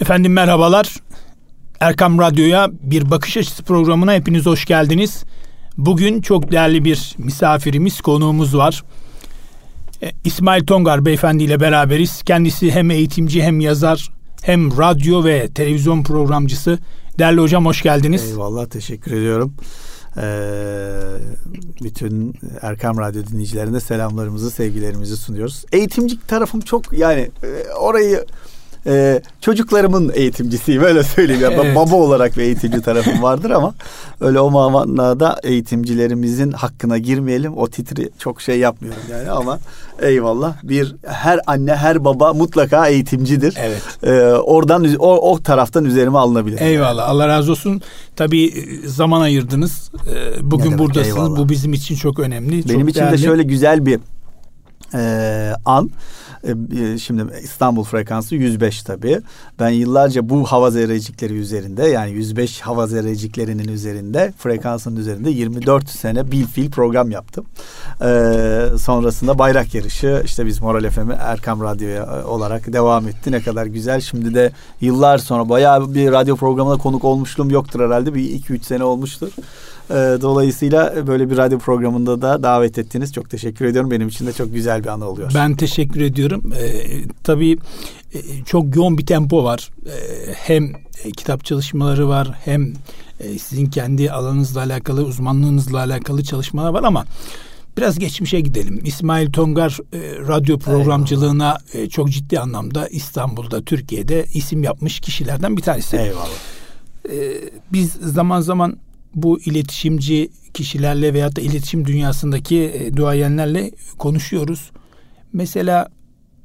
Efendim merhabalar. Erkam Radyo'ya bir bakış açısı programına hepiniz hoş geldiniz. Bugün çok değerli bir misafirimiz, konuğumuz var. E, İsmail Tongar beyefendi ile beraberiz. Kendisi hem eğitimci hem yazar hem radyo ve televizyon programcısı. Değerli hocam hoş geldiniz. Eyvallah teşekkür ediyorum. Ee, bütün Erkam Radyo dinleyicilerine selamlarımızı, sevgilerimizi sunuyoruz. Eğitimci tarafım çok yani e, orayı e, çocuklarımın eğitimcisiyim öyle söyleyeyim. Yani evet. Baba olarak bir eğitimci tarafım vardır ama öyle o manada eğitimcilerimizin hakkına girmeyelim. O titri çok şey yapmıyorum yani ama eyvallah. Bir her anne her baba mutlaka eğitimcidir. Evet. E, oradan o, o taraftan üzerime alınabilir. Eyvallah. Allah razı olsun. Tabii e, zaman ayırdınız. E, bugün demek, buradasınız. Eyvallah. Bu bizim için çok önemli. Benim çok için değerli. de şöyle güzel bir e, an. E, şimdi İstanbul frekansı 105 tabii. Ben yıllarca bu hava zerrecikleri üzerinde yani 105 hava zerreciklerinin üzerinde frekansın üzerinde 24 sene bilfil program yaptım. Ee, sonrasında bayrak yarışı işte biz Moral FM Erkam Radyo'ya e, olarak devam etti. Ne kadar güzel. Şimdi de yıllar sonra bayağı bir radyo programına konuk olmuşluğum yoktur herhalde. Bir 2-3 sene olmuştur. Ee, dolayısıyla böyle bir radyo programında da davet ettiniz. Çok teşekkür ediyorum. Benim için de çok güzel bir anı oluyor. Ben teşekkür ediyorum. Ee, tabii e, çok yoğun bir tempo var. Ee, hem e, kitap çalışmaları var hem e, sizin kendi alanınızla alakalı, uzmanlığınızla alakalı çalışmalar var ama Biraz geçmişe gidelim. İsmail Tongar e, radyo programcılığına e, çok ciddi anlamda İstanbul'da, Türkiye'de isim yapmış kişilerden bir tanesi. Eyvallah. E, biz zaman zaman bu iletişimci kişilerle veyahut da iletişim dünyasındaki e, duayenlerle konuşuyoruz. Mesela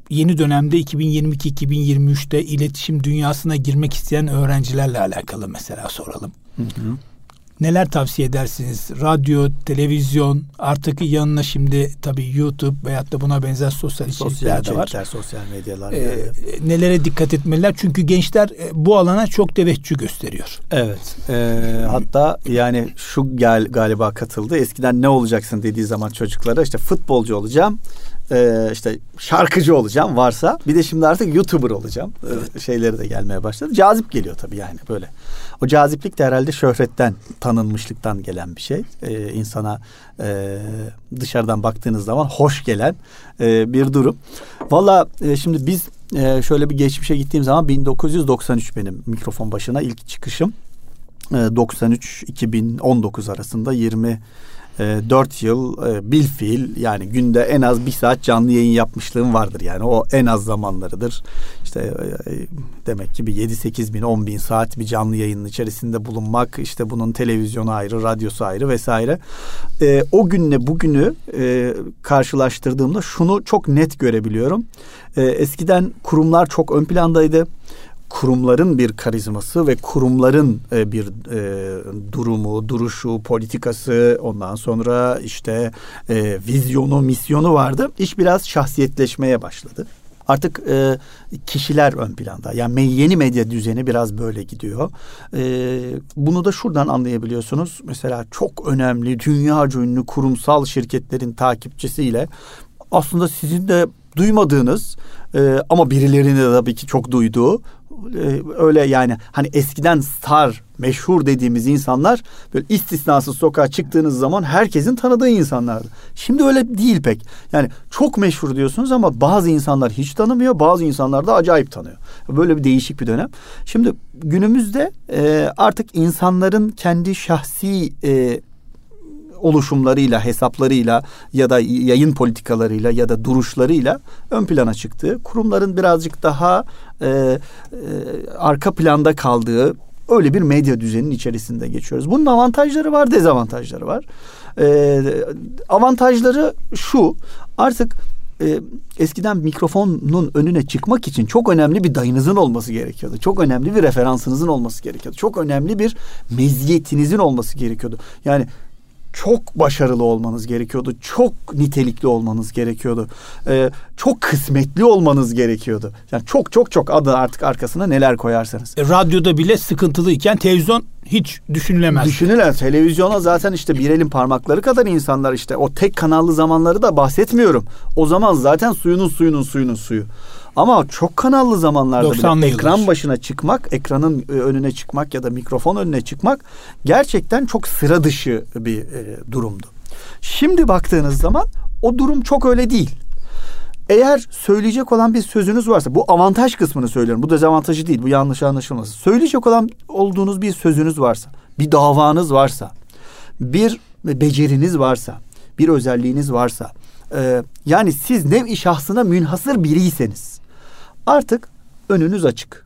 yeni dönemde 2022-2023'te iletişim dünyasına girmek isteyen öğrencilerle alakalı mesela soralım. Hı hı. Neler tavsiye edersiniz? Radyo, televizyon, artık yanına şimdi tabii YouTube veyahut da buna benzer sosyal içerikler sosyal de var. Içerikler, sosyal medyalar. Ee, nelere dikkat etmeliler? Çünkü gençler e, bu alana çok teveccüh gösteriyor. Evet. E, hatta yani şu gel galiba katıldı. Eskiden ne olacaksın dediği zaman çocuklara işte futbolcu olacağım e, işte şarkıcı olacağım varsa bir de şimdi artık YouTuber olacağım. Ee, evet. şeyleri de gelmeye başladı. Cazip geliyor tabii yani böyle. O caziplik de herhalde şöhretten, tanınmışlıktan gelen bir şey. Ee, insana e, dışarıdan baktığınız zaman hoş gelen e, bir durum. Valla e, şimdi biz e, şöyle bir geçmişe gittiğim zaman 1993 benim mikrofon başına ilk çıkışım. E, 93-2019 arasında 20 e, ee, 4 yıl e, bil fiil yani günde en az bir saat canlı yayın yapmışlığım vardır yani o en az zamanlarıdır. İşte e, e demek ki bir 7-8 bin 10 bin saat bir canlı yayının içerisinde bulunmak işte bunun televizyonu ayrı radyosu ayrı vesaire. E, o günle bugünü karşılaştırdığımda şunu çok net görebiliyorum. E, eskiden kurumlar çok ön plandaydı kurumların bir karizması ve kurumların e, bir e, durumu, duruşu, politikası, ondan sonra işte e, vizyonu, misyonu vardı. İş biraz şahsiyetleşmeye başladı. Artık e, kişiler ön planda. Yani yeni medya düzeni biraz böyle gidiyor. E, bunu da şuradan anlayabiliyorsunuz. Mesela çok önemli, dünyaca ünlü kurumsal şirketlerin takipçisiyle aslında sizin de duymadığınız e, ama birilerinin de tabii ki çok duyduğu öyle yani hani eskiden star meşhur dediğimiz insanlar böyle istisnasız sokağa çıktığınız zaman herkesin tanıdığı insanlardı. Şimdi öyle değil pek. Yani çok meşhur diyorsunuz ama bazı insanlar hiç tanımıyor, bazı insanlar da acayip tanıyor. Böyle bir değişik bir dönem. Şimdi günümüzde e, artık insanların kendi şahsi e, oluşumlarıyla, hesaplarıyla ya da yayın politikalarıyla ya da duruşlarıyla ön plana çıktığı, kurumların birazcık daha e, e, arka planda kaldığı öyle bir medya düzeninin içerisinde geçiyoruz. Bunun avantajları var, dezavantajları var. E, avantajları şu, artık e, eskiden mikrofonun önüne çıkmak için çok önemli bir dayınızın olması gerekiyordu. Çok önemli bir referansınızın olması gerekiyordu. Çok önemli bir meziyetinizin olması gerekiyordu. Yani çok başarılı olmanız gerekiyordu. Çok nitelikli olmanız gerekiyordu. Ee, çok kısmetli olmanız gerekiyordu. Yani çok çok çok adı artık arkasına neler koyarsanız. E, radyoda bile sıkıntılıyken televizyon hiç düşünülemez. Düşünülemez. Televizyona zaten işte bir elin parmakları kadar insanlar işte o tek kanallı zamanları da bahsetmiyorum. O zaman zaten suyunun suyunun suyunun suyu. Ama çok kanallı zamanlarda bile ekran başına çıkmak, ekranın e, önüne çıkmak ya da mikrofon önüne çıkmak gerçekten çok sıra dışı bir e, durumdu. Şimdi baktığınız zaman o durum çok öyle değil. Eğer söyleyecek olan bir sözünüz varsa bu avantaj kısmını söylüyorum. Bu dezavantajı değil. Bu yanlış anlaşılmasın. Söyleyecek olan olduğunuz bir sözünüz varsa, bir davanız varsa, bir beceriniz varsa, bir özelliğiniz varsa, e, yani siz nev şahsına münhasır biriyseniz artık önünüz açık.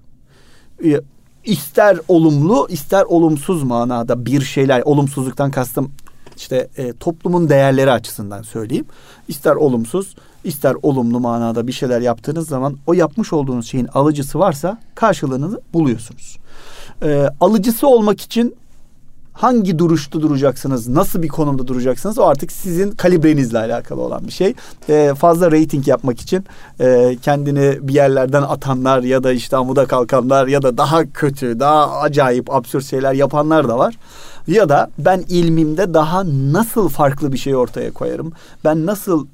E, ister olumlu, ister olumsuz manada bir şeyler, olumsuzluktan kastım işte e, toplumun değerleri açısından söyleyeyim. İster olumsuz, ister olumlu manada bir şeyler yaptığınız zaman o yapmış olduğunuz şeyin alıcısı varsa karşılığını buluyorsunuz. E, alıcısı olmak için hangi duruşta duracaksınız, nasıl bir konumda duracaksınız o artık sizin kalibrenizle alakalı olan bir şey. Ee, fazla rating yapmak için e, kendini bir yerlerden atanlar ya da işte amuda kalkanlar ya da daha kötü, daha acayip, absürt şeyler yapanlar da var. Ya da ben ilmimde daha nasıl farklı bir şey ortaya koyarım? Ben nasıl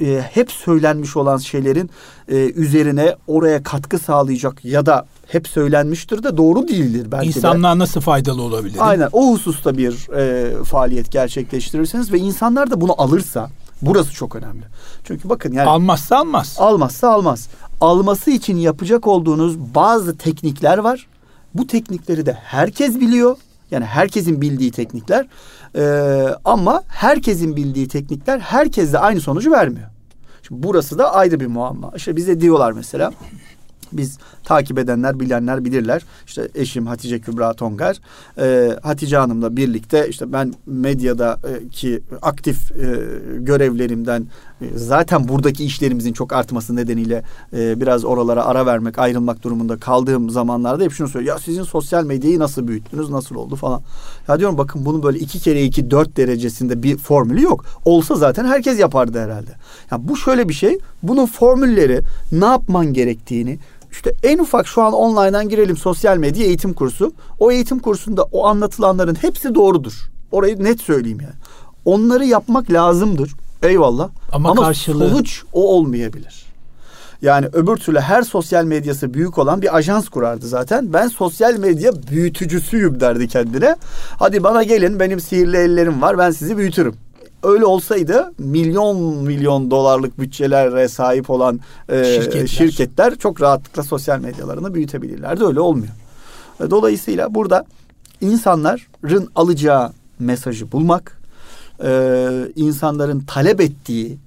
e, hep söylenmiş olan şeylerin e, üzerine oraya katkı sağlayacak ya da hep söylenmiştir de doğru değildir belki İnsanlığa de. nasıl faydalı olabilir? Aynen o hususta bir e, faaliyet gerçekleştirirseniz ve insanlar da bunu alırsa burası çok önemli. Çünkü bakın yani almazsa almaz. Almazsa almaz. Alması için yapacak olduğunuz bazı teknikler var. Bu teknikleri de herkes biliyor. Yani herkesin bildiği teknikler. Ee, ama herkesin bildiği teknikler herkes de aynı sonucu vermiyor. Şimdi burası da ayrı bir muamma. İşte bize diyorlar mesela biz takip edenler, bilenler bilirler. İşte eşim Hatice Kübra Tongar. E, Hatice Hanım'la birlikte işte ben medyadaki aktif e, görevlerimden e, zaten buradaki işlerimizin çok artması nedeniyle e, biraz oralara ara vermek, ayrılmak durumunda kaldığım zamanlarda hep şunu söylüyor. Ya sizin sosyal medyayı nasıl büyüttünüz, nasıl oldu falan. Ya diyorum bakın bunun böyle iki kere iki dört derecesinde bir formülü yok. Olsa zaten herkes yapardı herhalde. Ya bu şöyle bir şey. Bunun formülleri ne yapman gerektiğini, işte en ufak şu an online'dan girelim sosyal medya eğitim kursu. O eğitim kursunda o anlatılanların hepsi doğrudur. Orayı net söyleyeyim yani. Onları yapmak lazımdır. Eyvallah. Ama, Ama karşılığı... sonuç o olmayabilir. Yani öbür türlü her sosyal medyası büyük olan bir ajans kurardı zaten. Ben sosyal medya büyütücüsüyüm derdi kendine. Hadi bana gelin benim sihirli ellerim var ben sizi büyütürüm öyle olsaydı milyon milyon dolarlık bütçelere sahip olan e, şirketler. şirketler çok rahatlıkla sosyal medyalarını büyütebilirlerdi. Öyle olmuyor. E, dolayısıyla burada insanların alacağı mesajı bulmak, e, insanların talep ettiği,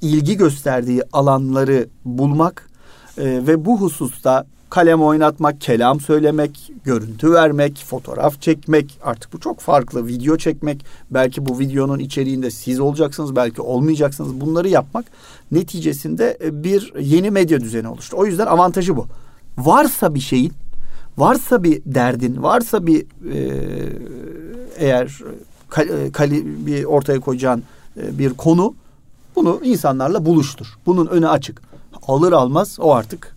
ilgi gösterdiği alanları bulmak e, ve bu hususta kalem oynatmak, kelam söylemek, görüntü vermek, fotoğraf çekmek artık bu çok farklı. Video çekmek belki bu videonun içeriğinde siz olacaksınız belki olmayacaksınız. Bunları yapmak neticesinde e, bir yeni medya düzeni oluştu. O yüzden avantajı bu. Varsa bir şeyin, varsa bir derdin, varsa bir e, eğer kali, kali, bir ortaya koyacağın e, bir konu bunu insanlarla buluştur. Bunun önü açık. Alır almaz o artık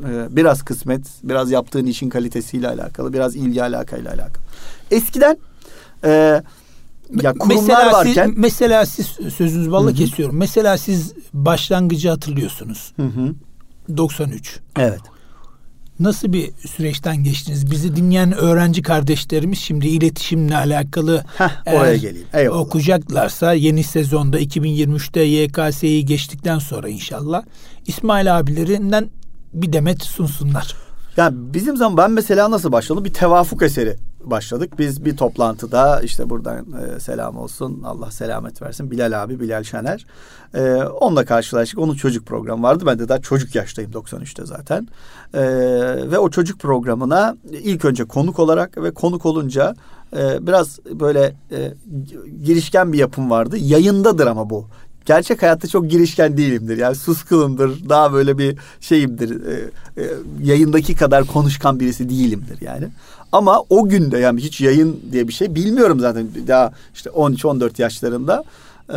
ee, biraz kısmet, biraz yaptığın işin kalitesiyle alakalı, biraz ilgi alakayla alakalı. Eskiden e, ya kurumlar mesela varken siz, mesela siz sözünüzü balla kesiyorum. Mesela siz başlangıcı hatırlıyorsunuz. Hı hı. 93. Evet. Nasıl bir süreçten geçtiniz? Bizi dinleyen öğrenci kardeşlerimiz şimdi iletişimle alakalı Heh, oraya geleyim. Eyvallah. okuyacaklarsa yeni sezonda 2023'te YKS'yi geçtikten sonra inşallah İsmail abilerinden bir demet sunsunlar. Ya bizim zaman ben mesela nasıl başladım? Bir tevafuk eseri başladık. Biz bir toplantıda işte buradan e, selam olsun Allah selamet versin Bilal abi Bilal Şener. E, onunla karşılaştık. Onun çocuk programı vardı. Ben de daha çocuk yaştayım 93'te zaten. E, ve o çocuk programına ilk önce konuk olarak ve konuk olunca e, biraz böyle e, girişken bir yapım vardı. Yayındadır ama bu gerçek hayatta çok girişken değilimdir. Yani suskunumdur. Daha böyle bir şeyimdir. E, e, yayındaki kadar konuşkan birisi değilimdir yani. Ama o günde yani hiç yayın diye bir şey bilmiyorum zaten. Daha işte 13-14 yaşlarında e,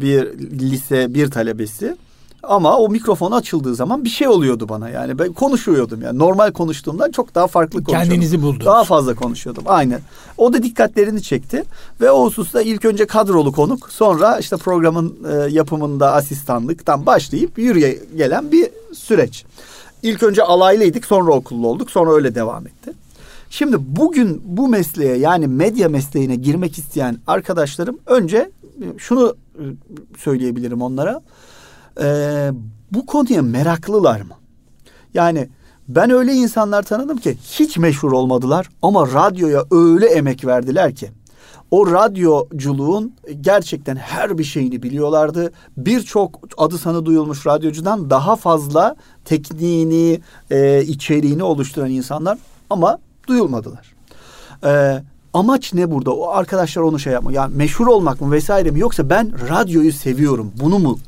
bir lise bir talebesi Ama o mikrofon açıldığı zaman bir şey oluyordu bana yani. Ben konuşuyordum yani. Normal konuştuğumdan çok daha farklı konuşuyordum. Kendinizi buldunuz. Daha fazla konuşuyordum. Aynen. O da dikkatlerini çekti. Ve o hususta ilk önce kadrolu konuk. Sonra işte programın e, yapımında asistanlıktan başlayıp yürüye gelen bir süreç. İlk önce alaylıydık sonra okullu olduk. Sonra öyle devam etti. Şimdi bugün bu mesleğe yani medya mesleğine girmek isteyen arkadaşlarım önce şunu e, söyleyebilirim onlara. Ee, bu konuya meraklılar mı? Yani ben öyle insanlar tanıdım ki hiç meşhur olmadılar ama radyoya öyle emek verdiler ki o radyoculuğun gerçekten her bir şeyini biliyorlardı. Birçok adı sanı duyulmuş radyocudan daha fazla tekniğini, e, içeriğini oluşturan insanlar ama duyulmadılar. E, amaç ne burada? O arkadaşlar onu şey yapma. Yani meşhur olmak mı vesaire mi yoksa ben radyoyu seviyorum. Bunu mu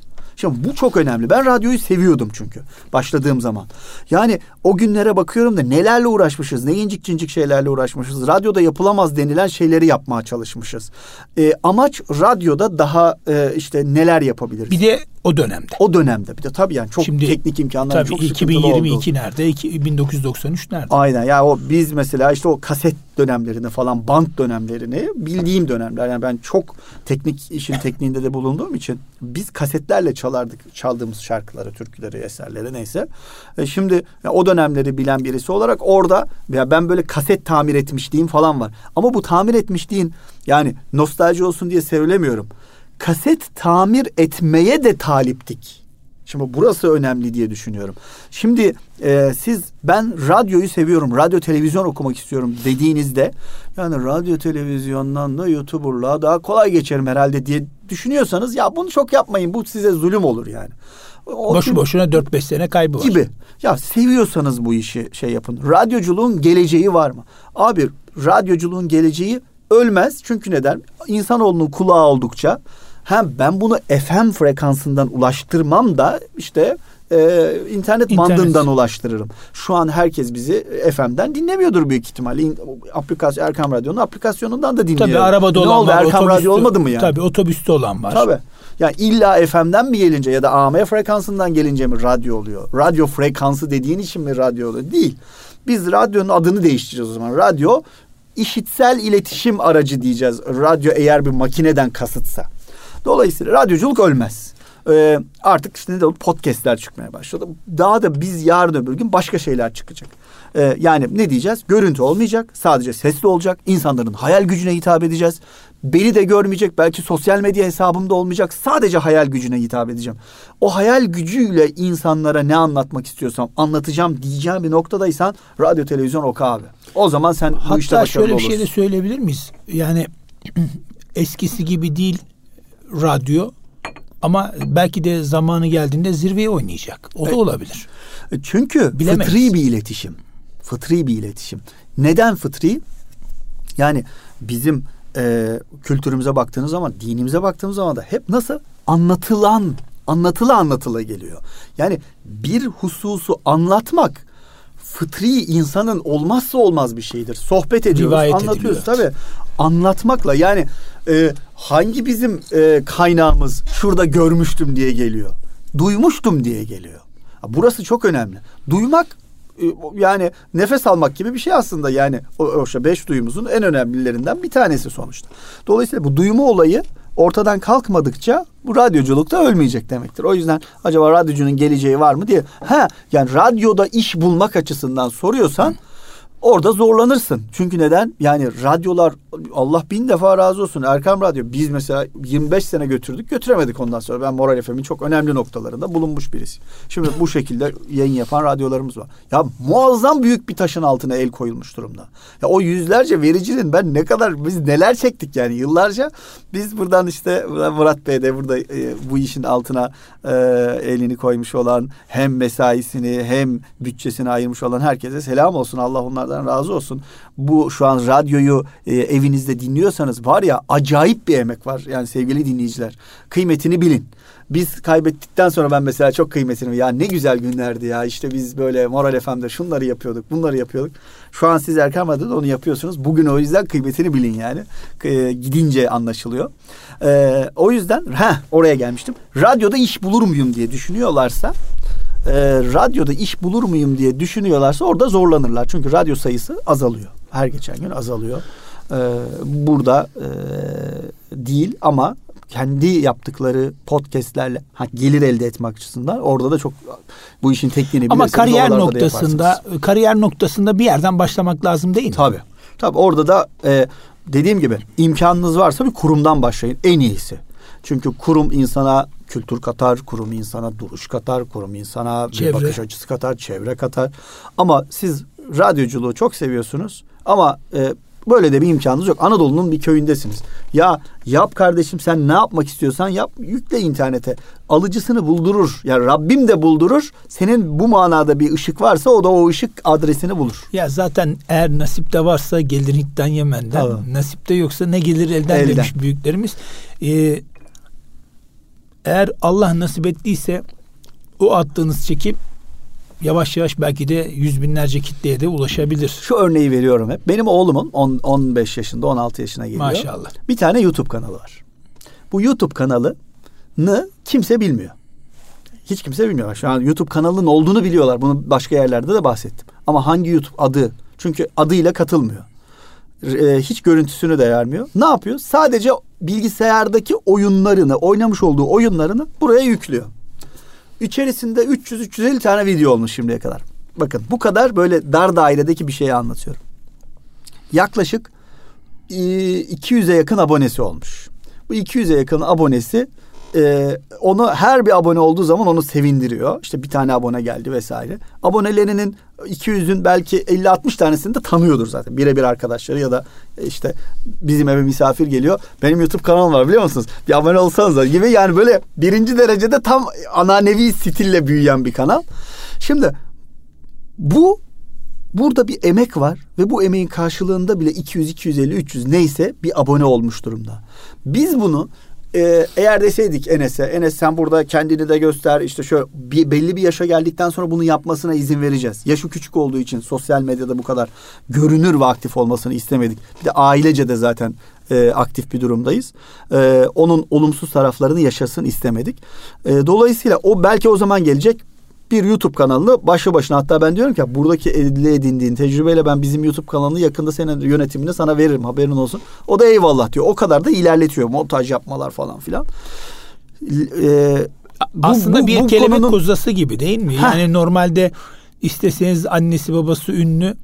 Şimdi bu çok önemli. Ben radyoyu seviyordum çünkü başladığım zaman. Yani o günlere bakıyorum da nelerle uğraşmışız, ne incik cincik şeylerle uğraşmışız. Radyoda yapılamaz denilen şeyleri yapmaya çalışmışız. E, amaç radyoda daha e, işte neler yapabiliriz. Bir de o dönemde. O dönemde bir de tabii yani çok Şimdi, teknik imkanlar tabii çok 2022 oldu. nerede? 1993 nerede? Aynen ya o biz mesela işte o kaset dönemlerini falan bant dönemlerini bildiğim dönemler yani ben çok teknik işin tekniğinde de bulunduğum için biz kasetlerle çalardık çaldığımız şarkıları, türküleri, eserleri neyse. E şimdi yani o dönemleri bilen birisi olarak orada ya ben böyle kaset tamir etmişliğim falan var. Ama bu tamir etmişliğin yani nostalji olsun diye söylemiyorum kaset tamir etmeye de taliptik. Şimdi burası önemli diye düşünüyorum. Şimdi e, siz ben radyoyu seviyorum, radyo televizyon okumak istiyorum dediğinizde yani radyo televizyondan da YouTuber'lığa daha kolay geçerim herhalde diye düşünüyorsanız ya bunu çok yapmayın. Bu size zulüm olur yani. O Boşu boşuna 4-5 sene kaybı var. Gibi. Ya seviyorsanız bu işi şey yapın. Radyoculuğun geleceği var mı? Abi radyoculuğun geleceği ölmez. Çünkü neden? İnsanoğlunun kulağı oldukça hem ben bunu FM frekansından ulaştırmam da işte e, internet, internet bandından ulaştırırım. Şu an herkes bizi FM'den dinlemiyordur büyük ihtimalle. Aplikasyon Erkam Radyo'nun aplikasyonundan da dinliyor. Tabii arabada olan ne oldu? var. Erkam Radyo olmadı mı yani? Tabii otobüste olan var. Tabii. Yani illa FM'den mi gelince ya da AM frekansından gelince mi radyo oluyor? Radyo frekansı dediğin için mi radyo oluyor? Değil. Biz radyonun adını değiştireceğiz o zaman. Radyo işitsel iletişim aracı diyeceğiz. Radyo eğer bir makineden kasıtsa. Dolayısıyla radyoculuk ölmez. Ee, artık işte ne de podcastler çıkmaya başladı. Daha da biz yarın öbür gün başka şeyler çıkacak. Ee, yani ne diyeceğiz? Görüntü olmayacak. Sadece sesli olacak. İnsanların hayal gücüne hitap edeceğiz. Beni de görmeyecek. Belki sosyal medya hesabımda olmayacak. Sadece hayal gücüne hitap edeceğim. O hayal gücüyle insanlara ne anlatmak istiyorsam anlatacağım diyeceğim bir noktadaysan radyo televizyon oku abi. O zaman sen Hatta bu işte başarılı olursun. Hatta şöyle bir şey de söyleyebilir miyiz? Yani eskisi gibi değil radyo ama belki de zamanı geldiğinde zirveye oynayacak. O da olabilir. E, çünkü Bilemeyiz. fıtri bir iletişim. Fıtri bir iletişim. Neden fıtri? Yani bizim e, kültürümüze baktığınız zaman, dinimize baktığımız zaman da hep nasıl anlatılan, anlatıla anlatıla geliyor. Yani bir hususu anlatmak fıtri insanın olmazsa olmaz bir şeydir. Sohbet ediyoruz, Rivayet anlatıyoruz tabii. Anlatmakla yani e, hangi bizim e, kaynağımız şurada görmüştüm diye geliyor. Duymuştum diye geliyor. Burası çok önemli. Duymak e, yani nefes almak gibi bir şey aslında yani o, o işte beş duyumuzun en önemlilerinden bir tanesi sonuçta. Dolayısıyla bu duyma olayı ortadan kalkmadıkça bu radyoculuk da ölmeyecek demektir. O yüzden acaba radyocunun geleceği var mı diye. Ha yani radyoda iş bulmak açısından soruyorsan orada zorlanırsın. Çünkü neden? Yani radyolar Allah bin defa razı olsun. Erkam Radyo biz mesela 25 sene götürdük götüremedik ondan sonra. Ben Moral FM'in çok önemli noktalarında bulunmuş birisi. Şimdi bu şekilde yayın yapan radyolarımız var. Ya muazzam büyük bir taşın altına el koyulmuş durumda. Ya o yüzlerce vericinin ben ne kadar biz neler çektik yani yıllarca. Biz buradan işte Murat Bey de burada e, bu işin altına e, elini koymuş olan hem mesaisini hem bütçesini ayırmış olan herkese selam olsun. Allah onlardan razı olsun. Bu şu an radyoyu e, evinizde dinliyorsanız var ya acayip bir emek var. Yani sevgili dinleyiciler kıymetini bilin. Biz kaybettikten sonra ben mesela çok kıymetini ya ne güzel günlerdi ya. İşte biz böyle Moral FM'de şunları yapıyorduk, bunları yapıyorduk. Şu an siz Erkan Radyo'da onu yapıyorsunuz. Bugün o yüzden kıymetini bilin yani. E, gidince anlaşılıyor. E, o yüzden heh, oraya gelmiştim. Radyoda iş bulur muyum diye düşünüyorlarsa e, radyoda iş bulur muyum diye düşünüyorlarsa orada zorlanırlar. Çünkü radyo sayısı azalıyor. Her geçen gün azalıyor. E, burada e, değil ama kendi yaptıkları podcastlerle ha, gelir elde etmek açısından orada da çok bu işin tekniğini Ama kariyer noktasında kariyer noktasında bir yerden başlamak lazım değil mi? Tabii. Tabii orada da e, dediğim gibi imkanınız varsa bir kurumdan başlayın en iyisi. Çünkü kurum insana kültür katar, kurum insana duruş katar, kurum insana çevre. bir bakış açısı katar, çevre katar. Ama siz radyoculuğu çok seviyorsunuz ama e, böyle de bir imkanınız yok. Anadolu'nun bir köyündesiniz. Ya yap kardeşim sen ne yapmak istiyorsan yap yükle internete. Alıcısını buldurur. Yani Rabbim de buldurur. Senin bu manada bir ışık varsa o da o ışık adresini bulur. Ya zaten eğer nasipte varsa gelir Hint'ten Yemen'den. Tabii. Nasipte yoksa ne gelir elden, elden. demiş büyüklerimiz. Ee, eğer Allah nasip ettiyse o attığınız çekip yavaş yavaş belki de yüz binlerce kitleye de ulaşabilir. Şu örneği veriyorum hep. Benim oğlumun 10, 15 yaşında 16 yaşına geliyor. Maşallah. Bir tane YouTube kanalı var. Bu YouTube kanalını kimse bilmiyor. Hiç kimse bilmiyor. Şu an YouTube kanalının olduğunu biliyorlar. Bunu başka yerlerde de bahsettim. Ama hangi YouTube adı? Çünkü adıyla katılmıyor. Ee, hiç görüntüsünü de vermiyor. Ne yapıyor? Sadece bilgisayardaki oyunlarını, oynamış olduğu oyunlarını buraya yüklüyor. İçerisinde 300-350 tane video olmuş şimdiye kadar. Bakın bu kadar böyle dar dairedeki bir şeyi anlatıyorum. Yaklaşık 200'e yakın abonesi olmuş. Bu 200'e yakın abonesi e, onu her bir abone olduğu zaman onu sevindiriyor. İşte bir tane abone geldi vesaire. Abonelerinin 200'ün belki 50-60 tanesini de tanıyordur zaten. Birebir arkadaşları ya da işte bizim eve misafir geliyor. Benim YouTube kanalım var biliyor musunuz? Bir abone olsanız da gibi yani böyle birinci derecede tam ananevi stille büyüyen bir kanal. Şimdi bu burada bir emek var ve bu emeğin karşılığında bile 200, 250, 300 neyse bir abone olmuş durumda. Biz bunu e, eğer deseydik Enes'e Enes sen burada kendini de göster işte şöyle bir, belli bir yaşa geldikten sonra bunu yapmasına izin vereceğiz. Yaşı küçük olduğu için sosyal medyada bu kadar görünür ve aktif olmasını istemedik. Bir de ailece de zaten e, aktif bir durumdayız. E, onun olumsuz taraflarını yaşasın istemedik. E, dolayısıyla o belki o zaman gelecek bir YouTube kanalını başlı başına hatta ben diyorum ki buradaki elde edindiğin tecrübeyle ben bizim YouTube kanalını yakında senin yönetimini sana veririm haberin olsun. O da eyvallah diyor. O kadar da ilerletiyor montaj yapmalar falan filan. Ee, Aslında bu, bir bu kelebek konunun... kozası gibi değil mi? Heh. Yani normalde isteseniz annesi babası ünlü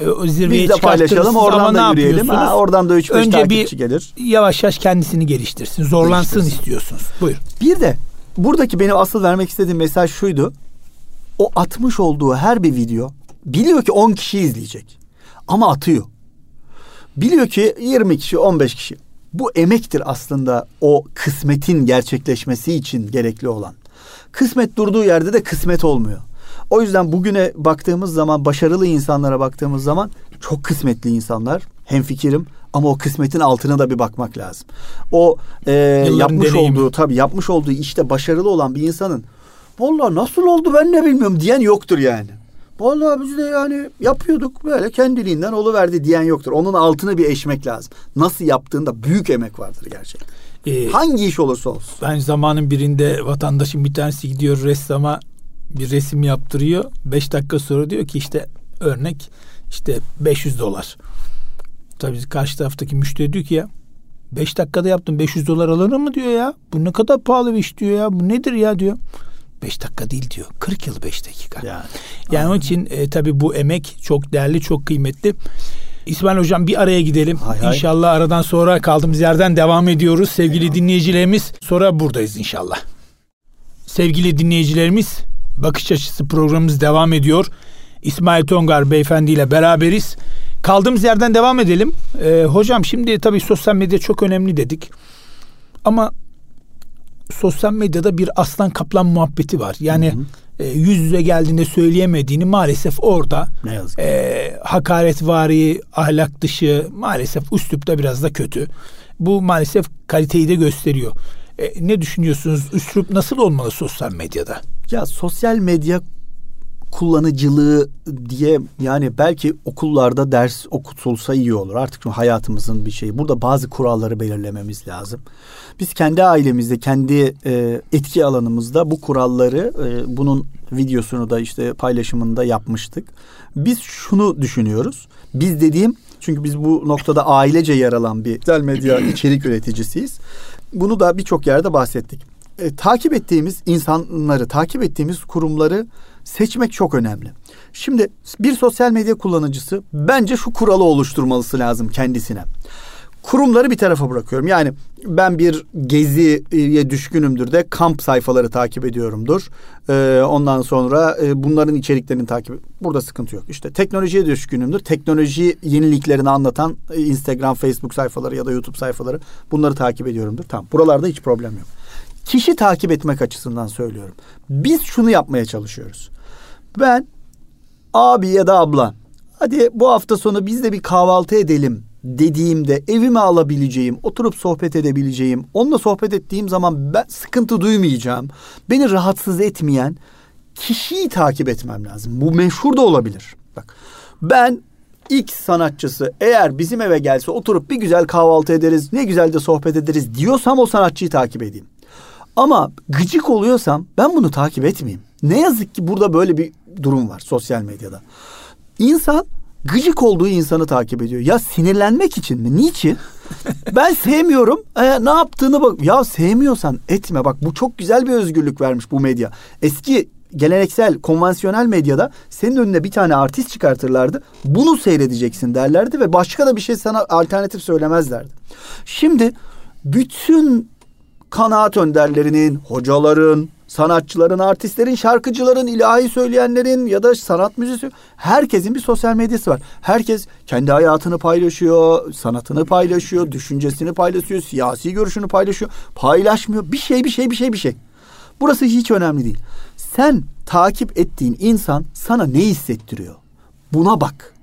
e, o zirveye Biz de paylaşalım oradan da yürüyelim. Ha, oradan da 3-5 takipçi bir gelir. Yavaş yavaş kendisini geliştirsin. Zorlansın istiyorsunuz. Buyur. Bir de buradaki benim asıl vermek istediğim mesaj şuydu o atmış olduğu her bir video biliyor ki 10 kişi izleyecek. Ama atıyor. Biliyor ki 20 kişi 15 kişi. Bu emektir aslında o kısmetin gerçekleşmesi için gerekli olan. Kısmet durduğu yerde de kısmet olmuyor. O yüzden bugüne baktığımız zaman başarılı insanlara baktığımız zaman çok kısmetli insanlar. Hem fikrim ama o kısmetin altına da bir bakmak lazım. O e, yapmış deneyimi. olduğu tabii yapmış olduğu işte başarılı olan bir insanın Vallahi nasıl oldu ben ne bilmiyorum diyen yoktur yani. Vallahi biz de yani yapıyorduk böyle kendiliğinden verdi diyen yoktur. Onun altına bir eşmek lazım. Nasıl yaptığında büyük emek vardır gerçekten. Ee, Hangi iş olursa olsun. Ben zamanın birinde vatandaşın bir tanesi gidiyor ressama bir resim yaptırıyor. Beş dakika sonra diyor ki işte örnek işte 500 dolar. Tabii karşı taraftaki müşteri diyor ki ya beş dakikada yaptım 500 dolar alır mı diyor ya. Bu ne kadar pahalı bir iş diyor ya. Bu nedir ya diyor. 5 dakika değil diyor. 40 yıl 5 dakika. Yani, yani onun için e, tabii bu emek çok değerli, çok kıymetli. İsmail Hocam bir araya gidelim. Hay hay. İnşallah aradan sonra kaldığımız yerden devam ediyoruz. Sevgili Eyvallah. dinleyicilerimiz sonra buradayız inşallah. Sevgili dinleyicilerimiz Bakış Açısı programımız devam ediyor. İsmail Tongar beyefendi ile beraberiz. Kaldığımız yerden devam edelim. Ee, hocam şimdi tabii sosyal medya çok önemli dedik. Ama sosyal medyada bir aslan kaplan muhabbeti var. Yani hı hı. E, yüz yüze geldiğinde söyleyemediğini maalesef orada ne yazık. E, hakaretvari, ahlak dışı maalesef üslupta biraz da kötü. Bu maalesef kaliteyi de gösteriyor. E, ne düşünüyorsunuz? Üslup nasıl olmalı sosyal medyada? Ya sosyal medya kullanıcılığı diye yani belki okullarda ders okutulsa iyi olur. Artık hayatımızın bir şeyi. Burada bazı kuralları belirlememiz lazım. Biz kendi ailemizde, kendi e, etki alanımızda bu kuralları, e, bunun videosunu da işte paylaşımında yapmıştık. Biz şunu düşünüyoruz. Biz dediğim çünkü biz bu noktada ailece yer alan bir sosyal medya içerik üreticisiyiz. Bunu da birçok yerde bahsettik. E, takip ettiğimiz insanları, takip ettiğimiz kurumları seçmek çok önemli. Şimdi bir sosyal medya kullanıcısı bence şu kuralı oluşturmalısı lazım kendisine. Kurumları bir tarafa bırakıyorum. Yani ben bir geziye düşkünümdür de kamp sayfaları takip ediyorumdur. Ee, ondan sonra e, bunların içeriklerini takip Burada sıkıntı yok. İşte teknolojiye düşkünümdür. Teknoloji yeniliklerini anlatan e, Instagram, Facebook sayfaları ya da YouTube sayfaları bunları takip ediyorumdur. Tamam. Buralarda hiç problem yok. Kişi takip etmek açısından söylüyorum. Biz şunu yapmaya çalışıyoruz. Ben abi ya da abla hadi bu hafta sonu biz de bir kahvaltı edelim dediğimde evime alabileceğim, oturup sohbet edebileceğim, onunla sohbet ettiğim zaman ben sıkıntı duymayacağım, beni rahatsız etmeyen kişiyi takip etmem lazım. Bu meşhur da olabilir. Bak ben X sanatçısı eğer bizim eve gelse oturup bir güzel kahvaltı ederiz, ne güzel de sohbet ederiz diyorsam o sanatçıyı takip edeyim. Ama gıcık oluyorsam ben bunu takip etmeyeyim. Ne yazık ki burada böyle bir durum var sosyal medyada. İnsan gıcık olduğu insanı takip ediyor. Ya sinirlenmek için mi? Niçin? ben sevmiyorum. E, ne yaptığını bak. Ya sevmiyorsan etme. Bak bu çok güzel bir özgürlük vermiş bu medya. Eski geleneksel, konvansiyonel medyada senin önüne bir tane artist çıkartırlardı. Bunu seyredeceksin derlerdi ve başka da bir şey sana alternatif söylemezlerdi. Şimdi bütün kanaat önderlerinin, hocaların, sanatçıların, artistlerin, şarkıcıların, ilahi söyleyenlerin ya da sanat müziği herkesin bir sosyal medyası var. Herkes kendi hayatını paylaşıyor, sanatını paylaşıyor, düşüncesini paylaşıyor, siyasi görüşünü paylaşıyor. Paylaşmıyor. Bir şey, bir şey, bir şey, bir şey. Burası hiç önemli değil. Sen takip ettiğin insan sana ne hissettiriyor? Buna bak.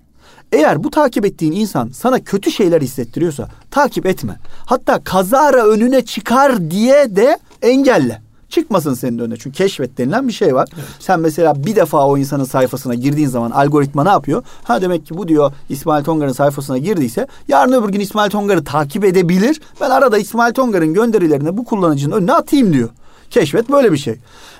Eğer bu takip ettiğin insan sana kötü şeyler hissettiriyorsa takip etme. Hatta kazara önüne çıkar diye de engelle. Çıkmasın senin önüne. Çünkü keşfet denilen bir şey var. Evet. Sen mesela bir defa o insanın sayfasına girdiğin zaman algoritma ne yapıyor? Ha demek ki bu diyor İsmail Tongar'ın sayfasına girdiyse yarın öbür gün İsmail Tongar'ı takip edebilir. Ben arada İsmail Tongar'ın gönderilerini bu kullanıcının önüne atayım diyor. Keşfet böyle bir şey.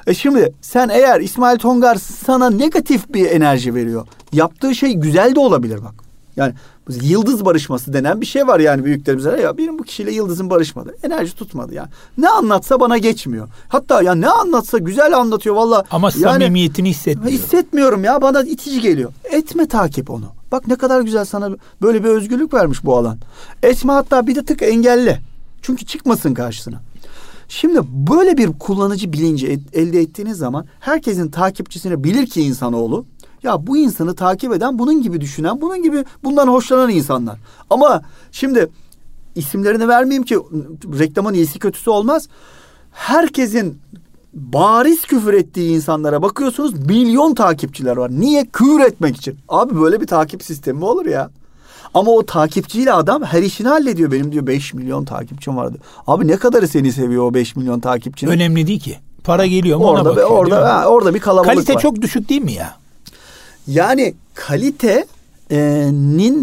E şimdi sen eğer İsmail Tongar sana negatif bir enerji veriyor. Yaptığı şey güzel de olabilir bak. Yani yıldız barışması denen bir şey var yani büyüklerimize. Ya benim bu kişiyle yıldızın barışmadı. Enerji tutmadı yani. Ne anlatsa bana geçmiyor. Hatta ya ne anlatsa güzel anlatıyor valla. Ama yani, samimiyetini hissetmiyorum. Hissetmiyorum ya bana itici geliyor. Etme takip onu. Bak ne kadar güzel sana böyle bir özgürlük vermiş bu alan. Etme hatta bir de tık engelle. Çünkü çıkmasın karşısına. Şimdi böyle bir kullanıcı bilinci elde ettiğiniz zaman herkesin takipçisine bilir ki insanoğlu ya bu insanı takip eden bunun gibi düşünen, bunun gibi bundan hoşlanan insanlar. Ama şimdi isimlerini vermeyeyim ki reklamın iyisi kötüsü olmaz. Herkesin bariz küfür ettiği insanlara bakıyorsunuz milyon takipçiler var. Niye? Küfür etmek için. Abi böyle bir takip sistemi mi olur ya? Ama o takipçiyle adam her işini hallediyor. Benim diyor 5 milyon takipçim vardı. Abi ne kadarı seni seviyor o 5 milyon takipçinin? Önemli değil ki. Para geliyor mu orada, ona bakıyor. Orada, ha, orada bir kalabalık Kalite var. çok düşük değil mi ya? Yani kalitenin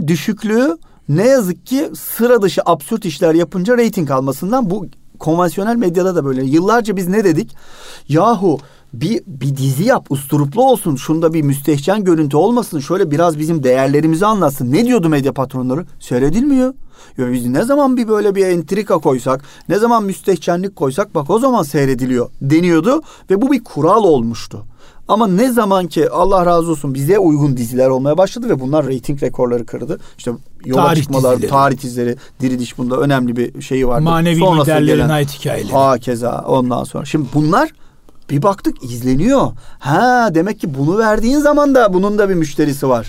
düşüklüğü ne yazık ki sıra dışı absürt işler yapınca reyting almasından bu konvansiyonel medyada da böyle. Yıllarca biz ne dedik? Yahu bir, bir dizi yap usturuplu olsun. Şunda bir müstehcen görüntü olmasın. Şöyle biraz bizim değerlerimizi anlatsın. Ne diyordu medya patronları? Seyredilmiyor. Ya biz ne zaman bir böyle bir entrika koysak, ne zaman müstehcenlik koysak bak o zaman seyrediliyor deniyordu ve bu bir kural olmuştu. Ama ne zaman ki Allah razı olsun bize uygun diziler olmaya başladı ve bunlar reyting rekorları kırdı. İşte yola tarih çıkmalar, dizileri. tarih dizileri, Diriliş bunda önemli bir şeyi vardı. Manevi Sonrası liderlerin gelen, ait hikayeleri. Ha keza ondan sonra. Şimdi bunlar bir baktık izleniyor. Ha demek ki bunu verdiğin zaman da bunun da bir müşterisi var.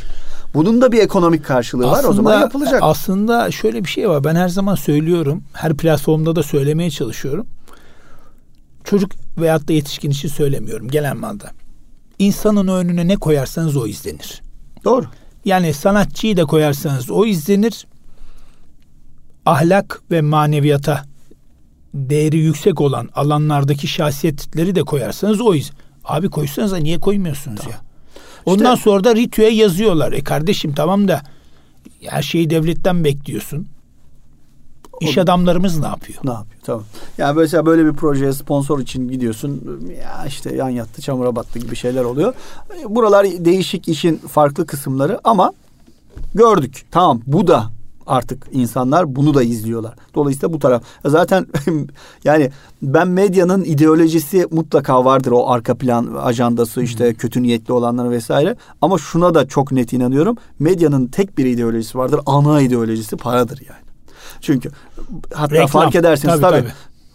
Bunun da bir ekonomik karşılığı aslında, var. O zaman yapılacak. Aslında şöyle bir şey var. Ben her zaman söylüyorum. Her platformda da söylemeye çalışıyorum. Çocuk veyahut da yetişkin için söylemiyorum. Genel manada insanın önüne ne koyarsanız o izlenir. Doğru. Yani sanatçıyı da koyarsanız o izlenir. Ahlak ve maneviyata değeri yüksek olan alanlardaki şahsiyetleri de koyarsanız o iz. Abi koysanız da niye koymuyorsunuz tamam. ya? Ondan işte, sonra da ritüye yazıyorlar. E kardeşim tamam da her şeyi devletten bekliyorsun. İş adamlarımız ne yapıyor? Ne yapıyor? Tamam. Yani mesela böyle bir projeye sponsor için gidiyorsun. Ya işte yan yattı, çamura battı gibi şeyler oluyor. Buralar değişik işin farklı kısımları ama gördük. Tamam bu da artık insanlar bunu da izliyorlar. Dolayısıyla bu taraf zaten yani ben medyanın ideolojisi mutlaka vardır o arka plan ajandası işte hmm. kötü niyetli olanlar vesaire ama şuna da çok net inanıyorum. Medyanın tek bir ideolojisi vardır. Ana ideolojisi paradır yani. Çünkü hatta Reklam. fark edersiniz tabii, tabii. tabii.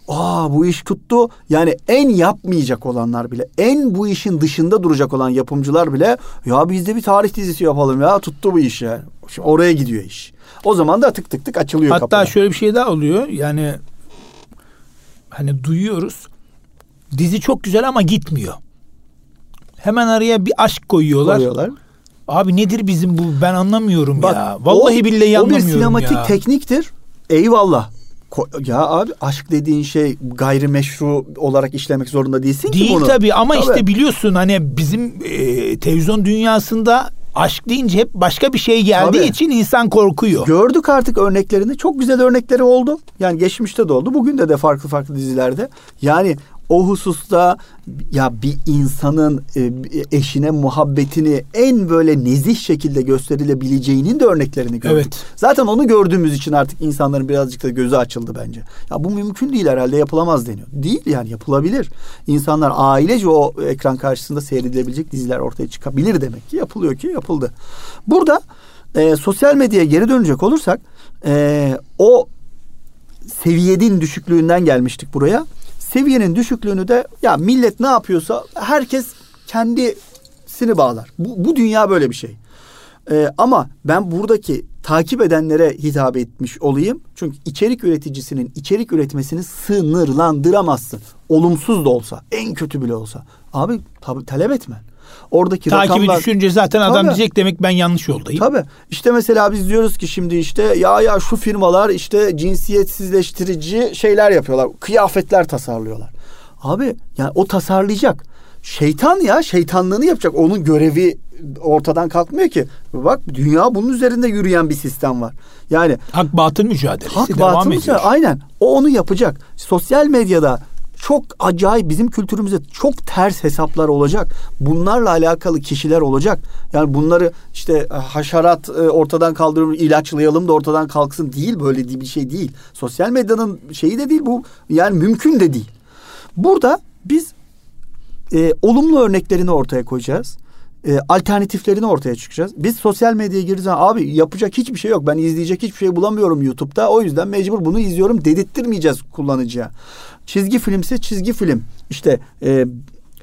Aa bu iş tuttu. Yani en yapmayacak olanlar bile, en bu işin dışında duracak olan yapımcılar bile ya biz de bir tarih dizisi yapalım ya tuttu bu iş. Şimdi oraya gidiyor iş. O zaman da tık tık tık açılıyor Hatta kapılar. şöyle bir şey daha oluyor. Yani hani duyuyoruz. Dizi çok güzel ama gitmiyor. Hemen araya bir aşk koyuyorlar. Koyuyorlar. Abi nedir bizim bu ben anlamıyorum Bak, ya. Vallahi o, billahi anlamıyorum ya. O bir sinematik ya. tekniktir. Eyvallah. Ya abi aşk dediğin şey gayrimeşru olarak işlemek zorunda değilsin Değil ki bunu. Değil tabii ama tabii. işte biliyorsun hani bizim e, televizyon dünyasında aşk deyince hep başka bir şey geldiği Tabii. için insan korkuyor. Gördük artık örneklerini. Çok güzel örnekleri oldu. Yani geçmişte de oldu. Bugün de de farklı farklı dizilerde. Yani o hususta ya bir insanın e, eşine muhabbetini en böyle nezih şekilde gösterilebileceğinin de örneklerini gördük. Evet. Zaten onu gördüğümüz için artık insanların birazcık da gözü açıldı bence. Ya bu mümkün değil herhalde yapılamaz deniyor. Değil yani yapılabilir. İnsanlar ailece o ekran karşısında seyredilebilecek diziler ortaya çıkabilir demek ki yapılıyor ki yapıldı. Burada e, sosyal medyaya geri dönecek olursak e, o seviyenin düşüklüğünden gelmiştik buraya seviyenin düşüklüğünü de ya millet ne yapıyorsa herkes kendisini bağlar. Bu, bu dünya böyle bir şey. Ee, ama ben buradaki takip edenlere hitap etmiş olayım. Çünkü içerik üreticisinin içerik üretmesini sınırlandıramazsın. Olumsuz da olsa, en kötü bile olsa. Abi tabii talep etme. Oradaki Takibi rakamlar... düşünce zaten tabii, adam diyecek demek ben yanlış yoldayım. Tabii. İşte mesela biz diyoruz ki şimdi işte ya ya şu firmalar işte cinsiyetsizleştirici şeyler yapıyorlar. Kıyafetler tasarlıyorlar. Abi yani o tasarlayacak. Şeytan ya şeytanlığını yapacak. Onun görevi ortadan kalkmıyor ki. Bak dünya bunun üzerinde yürüyen bir sistem var. Yani hak batıl mücadelesi hak devam batıl ediyor. Mücadele, aynen. O onu yapacak. Sosyal medyada çok acayip bizim kültürümüzde çok ters hesaplar olacak. Bunlarla alakalı kişiler olacak. Yani bunları işte e, haşerat e, ortadan kaldıralım, ilaçlayalım da ortadan kalksın değil böyle bir şey değil. Sosyal medyanın şeyi de değil bu. Yani mümkün de değil. Burada biz e, olumlu örneklerini ortaya koyacağız. E, alternatiflerini ortaya çıkacağız. Biz sosyal medyaya girdiğimiz zaman abi yapacak hiçbir şey yok. Ben izleyecek hiçbir şey bulamıyorum YouTube'da. O yüzden mecbur bunu izliyorum dedirttirmeyeceğiz kullanıcıya. Çizgi filmse çizgi film. İşte e,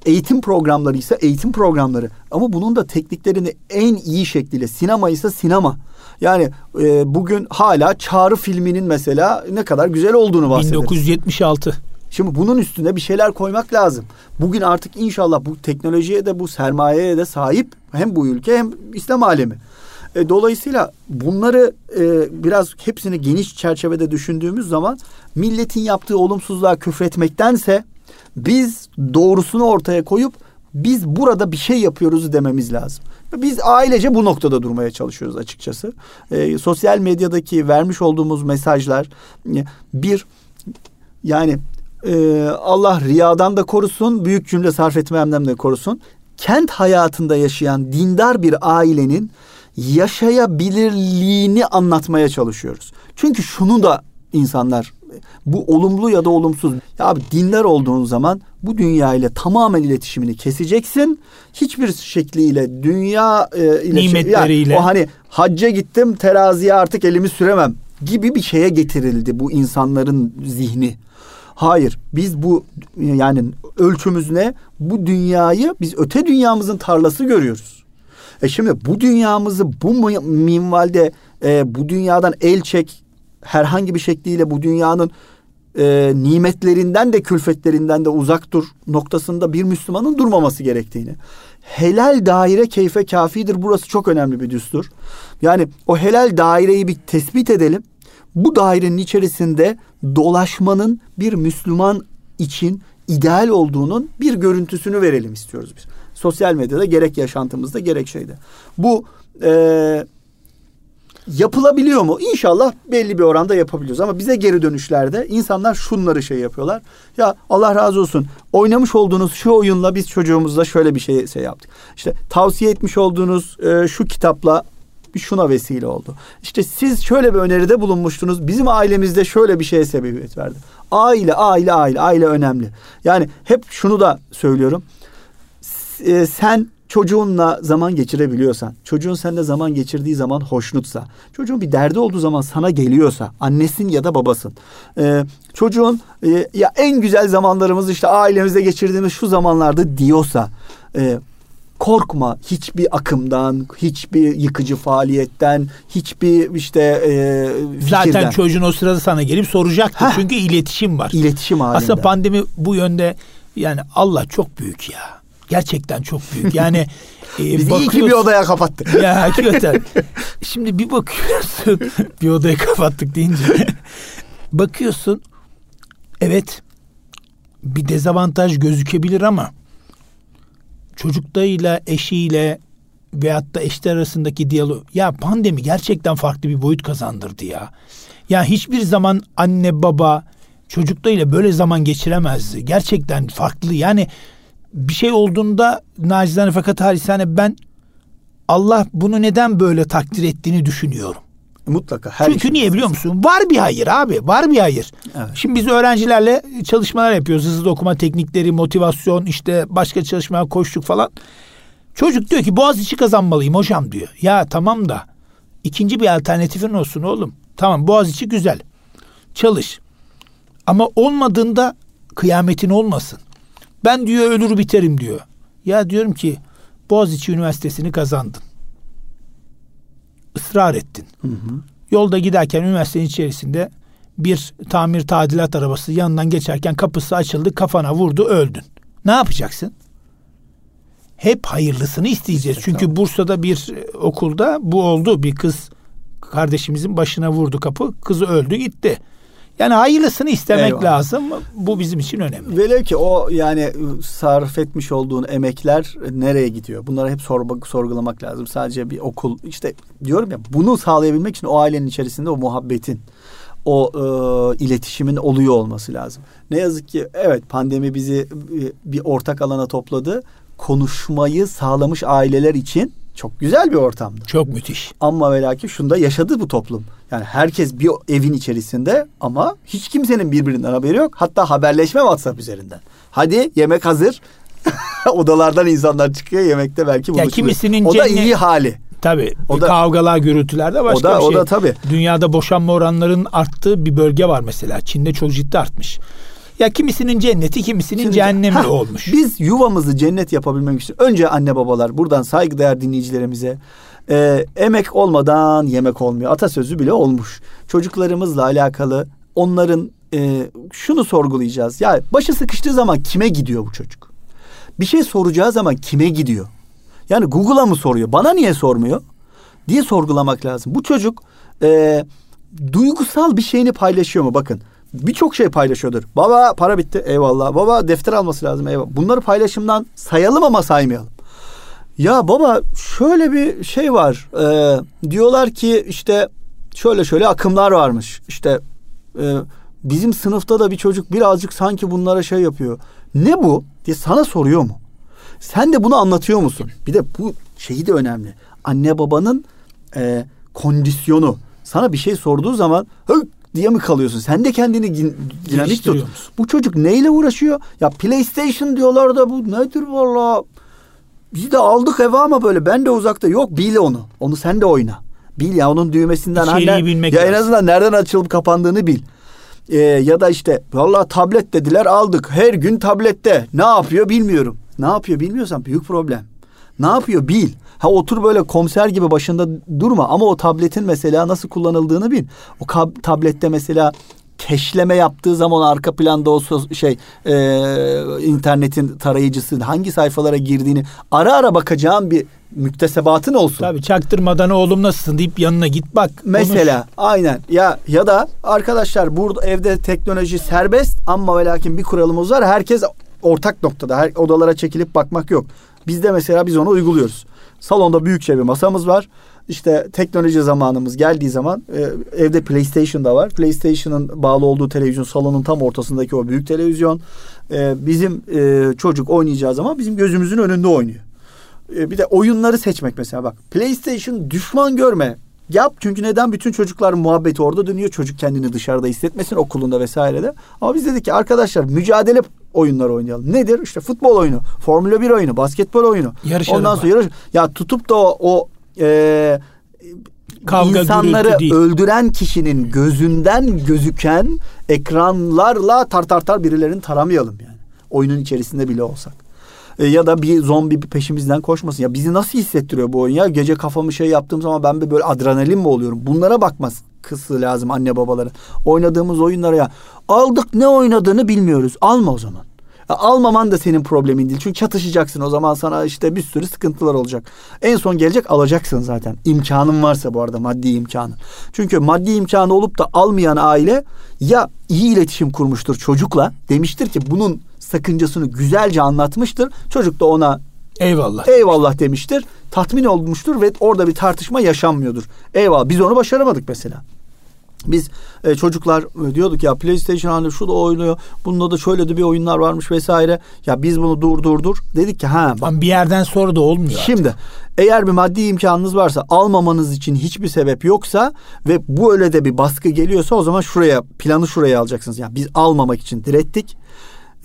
eğitim programları ise eğitim programları. Ama bunun da tekniklerini en iyi şekliyle sinema ise sinema. Yani e, bugün hala Çağrı filminin mesela ne kadar güzel olduğunu bahsederiz. 1976. Şimdi bunun üstüne bir şeyler koymak lazım. Bugün artık inşallah bu teknolojiye de bu sermayeye de sahip hem bu ülke hem İslam alemi. E, dolayısıyla bunları e, biraz hepsini geniş çerçevede düşündüğümüz zaman milletin yaptığı olumsuzluğa küfretmektense biz doğrusunu ortaya koyup biz burada bir şey yapıyoruz dememiz lazım. Biz ailece bu noktada durmaya çalışıyoruz açıkçası. E, sosyal medyadaki vermiş olduğumuz mesajlar e, bir yani e, Allah riyadan da korusun, büyük cümle sarf etmemden de korusun. Kent hayatında yaşayan dindar bir ailenin yaşayabilirliğini anlatmaya çalışıyoruz. Çünkü şunu da insanlar bu olumlu ya da olumsuz. Ya abi dindar olduğun zaman bu dünya ile tamamen iletişimini keseceksin. Hiçbir şekliyle dünya e, ile nimetleriyle. Şey, yani o hani hacca gittim teraziye artık elimi süremem gibi bir şeye getirildi bu insanların zihni. Hayır biz bu yani ölçümüz ne? Bu dünyayı biz öte dünyamızın tarlası görüyoruz. E şimdi bu dünyamızı bu minvalde e, bu dünyadan el çek herhangi bir şekliyle bu dünyanın e, nimetlerinden de külfetlerinden de uzak dur noktasında bir Müslümanın durmaması gerektiğini. Helal daire keyfe kafidir. Burası çok önemli bir düstur. Yani o helal daireyi bir tespit edelim. Bu dairenin içerisinde dolaşmanın bir Müslüman için ideal olduğunun bir görüntüsünü verelim istiyoruz biz. Sosyal medyada gerek yaşantımızda gerek şeyde. Bu e, yapılabiliyor mu? İnşallah belli bir oranda yapabiliyoruz. Ama bize geri dönüşlerde insanlar şunları şey yapıyorlar. Ya Allah razı olsun oynamış olduğunuz şu oyunla biz çocuğumuzla şöyle bir şey, şey yaptık. İşte tavsiye etmiş olduğunuz e, şu kitapla bir şuna vesile oldu. İşte siz şöyle bir öneride bulunmuştunuz. Bizim ailemizde şöyle bir şeye sebebiyet verdi. Aile, aile, aile, aile önemli. Yani hep şunu da söylüyorum. E, sen çocuğunla zaman geçirebiliyorsan, çocuğun seninle zaman geçirdiği zaman hoşnutsa, çocuğun bir derdi olduğu zaman sana geliyorsa, annesin ya da babasın. Ee, çocuğun e, ya en güzel zamanlarımız işte ailemizde geçirdiğimiz şu zamanlarda diyorsa, e, korkma hiçbir akımdan, hiçbir yıkıcı faaliyetten, hiçbir işte e, fikirden. Zaten çocuğun o sırada sana gelip soracaktır. Heh, Çünkü iletişim var. İletişim halinde. Aslında pandemi bu yönde yani Allah çok büyük ya. Gerçekten çok büyük. Yani e, Biz iyi ki bir odaya kapattık. Ya hakikaten. Şimdi bir bakıyorsun bir odaya kapattık deyince. bakıyorsun evet bir dezavantaj gözükebilir ama çocuklarıyla, eşiyle veyahut da eşler arasındaki diyalog. Ya pandemi gerçekten farklı bir boyut kazandırdı ya. Ya hiçbir zaman anne baba çocuklarıyla böyle zaman geçiremezdi. Gerçekten farklı. Yani bir şey olduğunda nacizane fakat halisane ben Allah bunu neden böyle takdir ettiğini düşünüyorum. Mutlaka. Her Çünkü niye biliyor musun? Var bir hayır abi. Var bir hayır. Evet. Şimdi biz öğrencilerle çalışmalar yapıyoruz. Hızlı okuma teknikleri, motivasyon, işte başka çalışmalar koştuk falan. Çocuk diyor ki Boğaziçi kazanmalıyım hocam diyor. Ya tamam da ikinci bir alternatifin olsun oğlum. Tamam Boğaziçi güzel. Çalış. Ama olmadığında kıyametin olmasın. Ben diyor ölür biterim diyor. Ya diyorum ki Boğaziçi Üniversitesi'ni kazandın. Israr ettin. Hı hı. Yolda giderken üniversitenin içerisinde bir tamir tadilat arabası yanından geçerken kapısı açıldı kafana vurdu öldün. Ne yapacaksın? Hep hayırlısını isteyeceğiz. İşte, Çünkü tamam. Bursa'da bir okulda bu oldu. Bir kız kardeşimizin başına vurdu kapı. Kızı öldü gitti. Yani hayırlısını istemek Eyvallah. lazım. Bu bizim için önemli. Velev ki o yani sarf etmiş olduğun emekler nereye gidiyor? Bunları hep sor, sorgulamak lazım. Sadece bir okul işte diyorum ya bunu sağlayabilmek için o ailenin içerisinde o muhabbetin o e, iletişimin oluyor olması lazım. Ne yazık ki evet pandemi bizi e, bir ortak alana topladı. Konuşmayı sağlamış aileler için çok güzel bir ortamdı. Çok müthiş. Ama ve lakin şunda yaşadı bu toplum. Yani herkes bir evin içerisinde ama hiç kimsenin birbirinden haberi yok. Hatta haberleşme WhatsApp üzerinden. Hadi yemek hazır. Odalardan insanlar çıkıyor yemekte belki buluşuyor. Ya kimisinin o da iyi hali. Tabii. O da, kavgalar, gürültüler de başka o da, bir şey. O da tabii. Dünyada boşanma oranlarının arttığı bir bölge var mesela. Çin'de çok ciddi artmış. Ya kimisinin cenneti, kimisinin Şimdi, cehennemi heh, olmuş. Biz yuvamızı cennet yapabilmek için önce anne babalar buradan saygıdeğer dinleyicilerimize e, emek olmadan yemek olmuyor. Atasözü bile olmuş. Çocuklarımızla alakalı onların e, şunu sorgulayacağız. Ya başı sıkıştığı zaman kime gidiyor bu çocuk? Bir şey soracağı zaman kime gidiyor? Yani Google'a mı soruyor? Bana niye sormuyor? diye sorgulamak lazım. Bu çocuk e, duygusal bir şeyini paylaşıyor mu? Bakın birçok şey paylaşıyordur. Baba para bitti eyvallah. Baba defter alması lazım eyvallah. Bunları paylaşımdan sayalım ama saymayalım. Ya baba şöyle bir şey var. Ee, diyorlar ki işte şöyle şöyle akımlar varmış. İşte e, bizim sınıfta da bir çocuk birazcık sanki bunlara şey yapıyor. Ne bu diye sana soruyor mu? Sen de bunu anlatıyor musun? Bir de bu şeyi de önemli. Anne babanın e, kondisyonu. Sana bir şey sorduğu zaman Hı! diye mi kalıyorsun? Sen de kendini dinamik tut. Bu çocuk neyle uğraşıyor? Ya PlayStation diyorlar da bu nedir valla? Biz de aldık eve ama böyle ben de uzakta yok bil onu. Onu sen de oyna. Bil ya onun düğmesinden hani, bilmek ya en azından nereden açılıp kapandığını bil. Ee, ya da işte valla tablet dediler aldık. Her gün tablette. Ne yapıyor bilmiyorum. Ne yapıyor bilmiyorsan büyük problem. Ne yapıyor bil. Ha otur böyle komiser gibi başında durma ama o tabletin mesela nasıl kullanıldığını bil. O tablette mesela keşleme yaptığı zaman arka planda o şey e, internetin tarayıcısı hangi sayfalara girdiğini ara ara bakacağın bir müktesebatın olsun. Tabii çaktırmadan oğlum nasılsın deyip yanına git bak. Mesela konuş. aynen ya ya da arkadaşlar burada evde teknoloji serbest ama ve lakin bir kuralımız var. Herkes ortak noktada. Her odalara çekilip bakmak yok. Bizde mesela biz onu uyguluyoruz. Salonda büyükçe bir masamız var. İşte teknoloji zamanımız geldiği zaman e, evde PlayStation da var. PlayStation'ın bağlı olduğu televizyon salonun tam ortasındaki o büyük televizyon. E, bizim e, çocuk oynayacağı zaman bizim gözümüzün önünde oynuyor. E, bir de oyunları seçmek mesela bak. PlayStation düşman görme. Yap çünkü neden bütün çocuklar muhabbeti orada dönüyor. Çocuk kendini dışarıda hissetmesin okulunda vesairede. Ama biz dedik ki arkadaşlar mücadele oyunları oynayalım. Nedir? İşte futbol oyunu, Formula 1 oyunu, basketbol oyunu. Yarışalım Ondan sonra yarış. Ya tutup da o, o e, Kavga, insanları öldüren kişinin gözünden gözüken ekranlarla tar tar birilerini taramayalım yani. Oyunun içerisinde bile olsak. E, ya da bir zombi bir peşimizden koşmasın. Ya bizi nasıl hissettiriyor bu oyun ya? Gece kafamı şey yaptığım zaman ben bir böyle adrenalin mi oluyorum? Bunlara bakmaz kısı lazım anne babaları. Oynadığımız oyunlara ya aldık ne oynadığını bilmiyoruz. Alma o zaman. Almaman da senin problemin değil. Çünkü çatışacaksın o zaman sana işte bir sürü sıkıntılar olacak. En son gelecek alacaksın zaten. İmkanın varsa bu arada maddi imkanın. Çünkü maddi imkanı olup da almayan aile ya iyi iletişim kurmuştur çocukla. Demiştir ki bunun sakıncasını güzelce anlatmıştır. Çocuk da ona Eyvallah. eyvallah demiştir. Tatmin olmuştur ve orada bir tartışma yaşanmıyordur. Eyvallah biz onu başaramadık mesela. Biz e, çocuklar e, diyorduk ya PlayStation hani şu da oynuyor. Bunda da şöyle de bir oyunlar varmış vesaire. Ya biz bunu dur dur dur. Dedik ki ha bak Ama bir yerden sonra da olmuyor. Şimdi eğer bir maddi imkanınız varsa almamanız için hiçbir sebep yoksa ve bu öyle de bir baskı geliyorsa o zaman şuraya planı şuraya alacaksınız. Yani biz almamak için direttik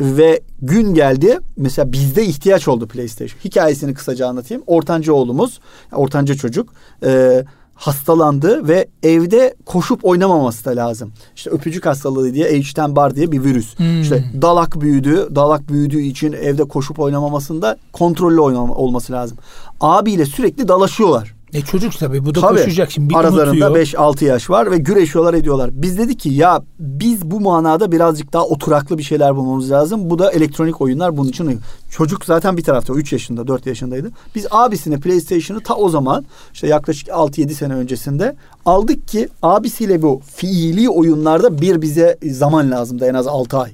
ve gün geldi mesela bizde ihtiyaç oldu PlayStation. Hikayesini kısaca anlatayım. Ortanca oğlumuz, ortanca çocuk e, hastalandı ve evde koşup oynamaması da lazım. İşte öpücük hastalığı diye H10 diye bir virüs. Hmm. İşte dalak büyüdü. Dalak büyüdüğü için evde koşup oynamamasında kontrollü oynama, olması lazım. Abiyle sürekli dalaşıyorlar. E çocuk tabii bu da Tabii. koşacak şimdi bir Aralarında unutuyor. 5-6 yaş var ve güreşiyorlar ediyorlar. Biz dedik ki ya biz bu manada birazcık daha oturaklı bir şeyler bulmamız lazım. Bu da elektronik oyunlar bunun için uygun. Çocuk zaten bir tarafta 3 yaşında 4 yaşındaydı. Biz abisine PlayStation'ı ta o zaman işte yaklaşık 6-7 sene öncesinde aldık ki abisiyle bu fiili oyunlarda bir bize zaman lazımdı en az 6 ay.